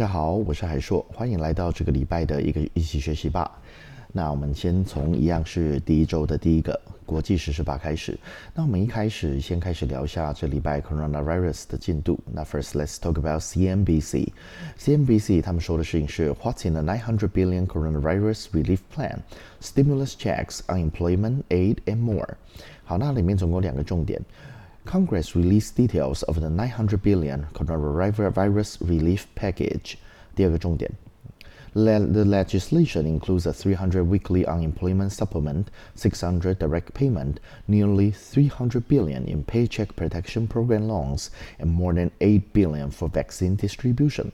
大家好，我是海硕，欢迎来到这个礼拜的一个一起学习吧。那我们先从一样是第一周的第一个国际时事吧开始。那我们一开始先开始聊一下这礼拜 coronavirus 的进度。那 first let's talk about CNBC。CNBC 他们说的事情是 What's in the 900 billion coronavirus relief plan? Stimulus checks, unemployment aid, and more。好，那里面总共两个重点。Congress released details of the 900 billion coronavirus relief package. 第二个重点 the legislation includes a 300 weekly unemployment supplement, 600 direct payment, nearly 300 billion in paycheck protection program loans, and more than 8 billion for vaccine distribution.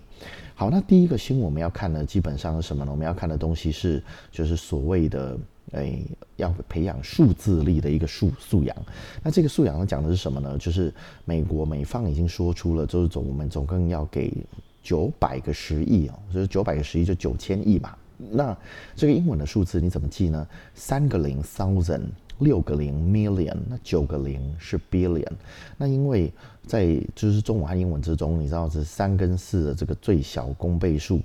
好，那第一个新闻我们要看的基本上是什么呢？我们要看的东西是就是所谓的 诶，要培养数字力的一个素素养。那这个素养呢，讲的是什么呢？就是美国美方已经说出了，就是总我们总共要给九百个十亿哦，就是九百个十亿就九千亿嘛。那这个英文的数字你怎么记呢？三个零 thousand，六个零 million，那九个零是 billion。那因为在就是中文和英文之中，你知道是三跟四的这个最小公倍数。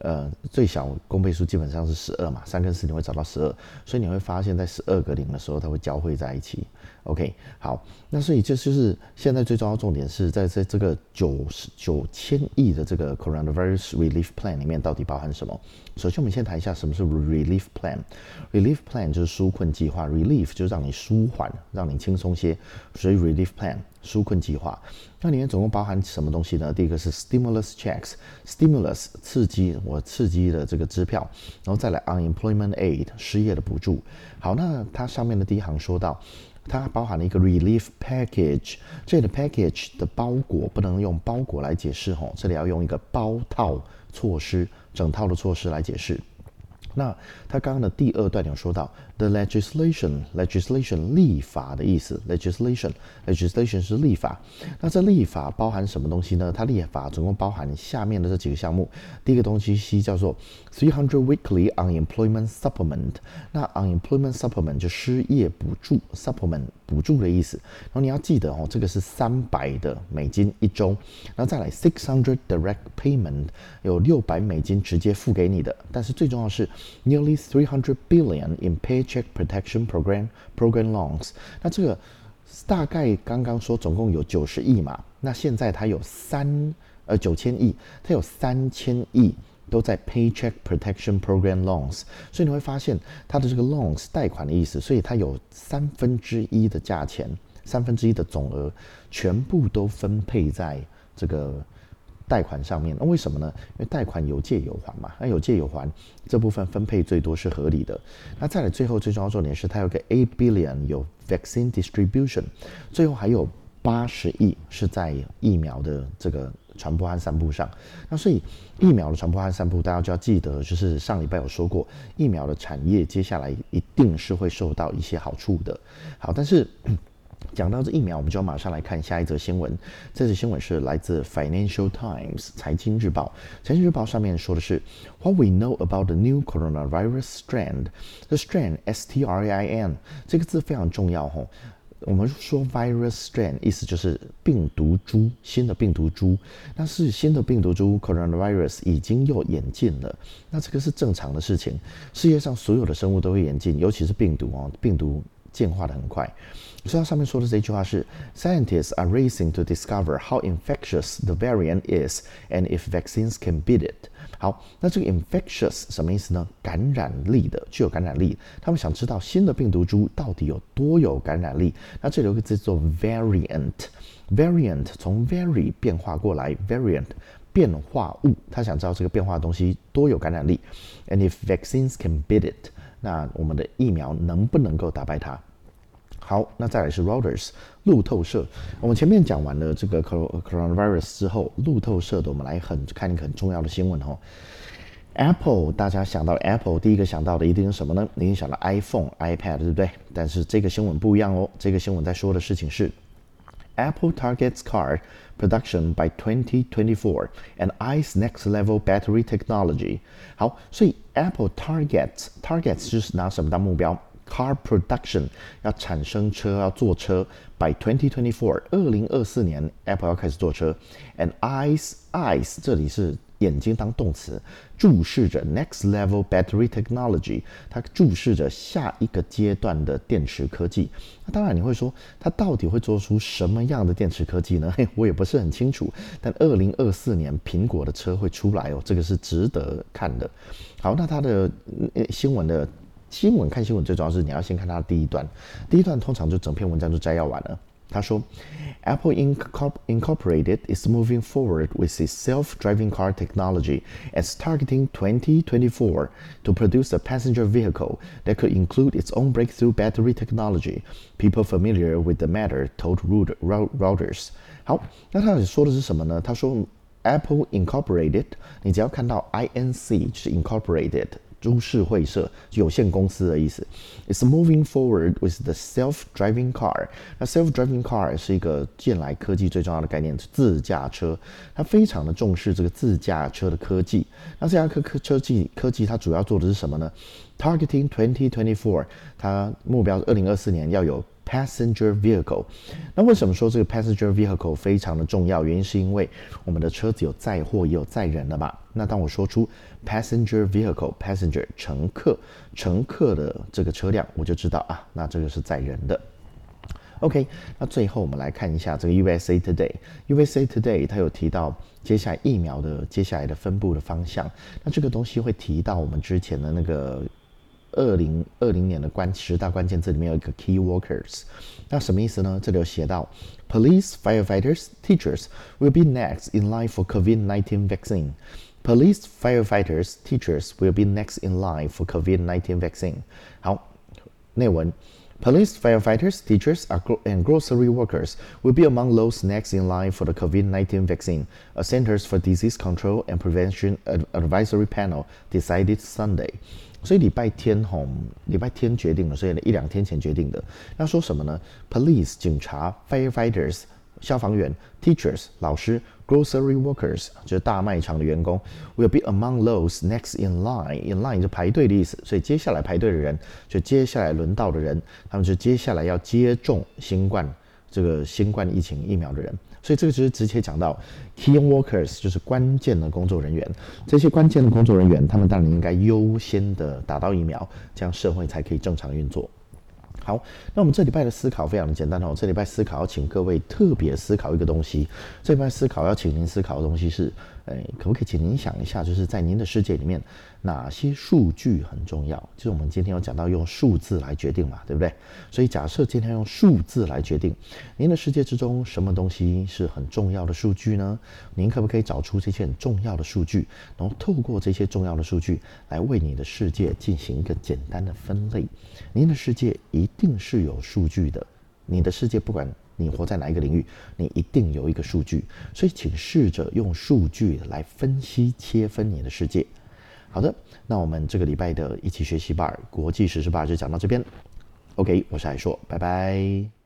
呃，最小公倍数基本上是十二嘛，三跟四你会找到十二，所以你会发现在十二个零的时候，它会交汇在一起。OK，好，那所以这就是现在最重要重点是在在这个九十九千亿的这个 coronavirus relief plan 里面到底包含什么？首先，我们先谈一下什么是 relief plan。relief plan 就是纾困计划，relief 就是让你舒缓，让你轻松些，所以 relief plan 纾困计划。那里面总共包含什么东西呢？第一个是 stimulus checks，stimulus 刺激我刺激的这个支票，然后再来 unemployment aid 失业的补助。好，那它上面的第一行说到。它包含了一个 relief package，这里的 package 的包裹不能用包裹来解释吼，这里要用一个包套措施，整套的措施来解释。那他刚刚的第二段有说到 the legislation legislation 立法的意思 legislation legislation 是立法。那这立法包含什么东西呢？它立法总共包含下面的这几个项目。第一个东西叫做 three hundred weekly unemployment supplement。那 unemployment supplement 就失业补助 supplement 补助的意思。然后你要记得哦，这个是三百的美金一周。然后再来 six hundred direct payment 有六百美金直接付给你的。但是最重要是 Nearly three hundred billion in Paycheck Protection Program program loans。那这个大概刚刚说总共有九十亿嘛，那现在它有三呃九千亿，它有三千亿都在 Paycheck Protection Program loans。所以你会发现它的这个 loans 贷款的意思，所以它有三分之一的价钱，三分之一的总额全部都分配在这个。贷款上面，那为什么呢？因为贷款有借有还嘛，那有借有还这部分分配最多是合理的。那再来最后最重要重点是，它有个 eight billion 有 vaccine distribution，最后还有八十亿是在疫苗的这个传播和散布上。那所以疫苗的传播和散布，大家就要记得，就是上礼拜有说过，疫苗的产业接下来一定是会受到一些好处的。好，但是。讲到这疫苗，我们就要马上来看下一则新闻。这则新闻是来自 Financial Times 财经日报。财经日报上面说的是，What we know about the new coronavirus strand. The strand S T R A I N 这个字非常重要吼。我们说 virus strain 意思就是病毒株，新的病毒株。但是新的病毒株 coronavirus 已经又演进了。那这个是正常的事情。世界上所有的生物都会演进，尤其是病毒哦，病毒。进化的很快，所以它上面说的这句话是：Scientists are racing to discover how infectious the variant is and if vaccines can beat it。好，那这个 infectious 什么意思呢？感染力的，具有感染力。他们想知道新的病毒株到底有多有感染力。那这里有个字做 variant，variant 从 vary 变化过来，variant 变化物。他想知道这个变化的东西多有感染力，and if vaccines can beat it，那我们的疫苗能不能够打败它？好，那再来是 Reuters 路透社。我们前面讲完了这个 coronavirus 之后，路透社的我们来很看一个很重要的新闻哦。Apple 大家想到 Apple 第一个想到的一定是什么呢？一定想到 iPhone、iPad，对不对？但是这个新闻不一样哦。这个新闻在说的事情是 Apple targets car production by 2024 and eyes next level battery technology。好，所以 Apple targets targets 就是拿什么当目标？Car production 要产生车，要做车。By 2024，二零二四年，Apple 要开始做车。And eyes eyes 这里是 眼睛当动词，注视着 next level battery technology，它注视着下一个阶段的电池科技。那当然你会说，它到底会做出什么样的电池科技呢？嘿，我也不是很清楚。但二零二四年苹果的车会出来哦，这个是值得看的。好，那它的新闻的新闻看新闻最重要是你要先看它的第一段，第一段通常就整篇文章就摘要完了。他说，Apple Incorporated is moving forward with its self-driving car technology as targeting 2024 to produce a passenger vehicle that could include its own breakthrough battery technology. People familiar with the matter told Reuters. 好，那他说的是什么呢？他说，Apple Incorporated，你只要看到 INC 就是 Incorporated。 株式会社有限公司的意思。It's moving forward with the self-driving car。那 self-driving car 是一个近来科技最重要的概念，自驾车。它非常的重视这个自驾车的科技。那这家科科科技科技它主要做的是什么呢？Targeting 2024，它目标是二零二四年要有。Passenger vehicle，那为什么说这个 passenger vehicle 非常的重要？原因是因为我们的车子有载货也有载人的嘛。那当我说出 passenger vehicle，passenger 乘客，乘客的这个车辆，我就知道啊，那这个是载人的。OK，那最后我们来看一下这个 USA Today，USA Today 它有提到接下来疫苗的接下来的分布的方向。那这个东西会提到我们之前的那个。二零二零年的关十大关键字里面有一个 key workers，那什么意思呢？这里有写到，police, firefighters, teachers will be next in line for COVID-19 vaccine. Police, firefighters, teachers will be next in line for COVID-19 vaccine. 好，内文。Police, firefighters, teachers, and grocery workers will be among those next in line for the COVID-19 vaccine. A Centers for Disease Control and Prevention Advisory Panel decided Sunday. 所以礼拜天吼，礼拜天决定了，所以一两天前决定的。那说什么呢？Police 警察，firefighters 消防员，teachers 老师，grocery workers 就是大卖场的员工，will be among those next in line。in line 就排队的意思，所以接下来排队的人，就接下来轮到的人，他们就接下来要接种新冠这个新冠疫情疫苗的人。所以这个就是直接讲到，key workers 就是关键的工作人员。这些关键的工作人员，他们当然应该优先的打到疫苗，这样社会才可以正常运作。好，那我们这礼拜的思考非常的简单哦。这礼拜思考要请各位特别思考一个东西。这礼拜思考要请您思考的东西是。哎，可不可以请您想一下，就是在您的世界里面，哪些数据很重要？就是我们今天有讲到用数字来决定嘛，对不对？所以假设今天用数字来决定，您的世界之中什么东西是很重要的数据呢？您可不可以找出这些很重要的数据，然后透过这些重要的数据来为你的世界进行一个简单的分类？您的世界一定是有数据的，你的世界不管。你活在哪一个领域，你一定有一个数据，所以请试着用数据来分析切分你的世界。好的，那我们这个礼拜的一起学习吧，国际时事吧就讲到这边。OK，我是海硕，拜拜。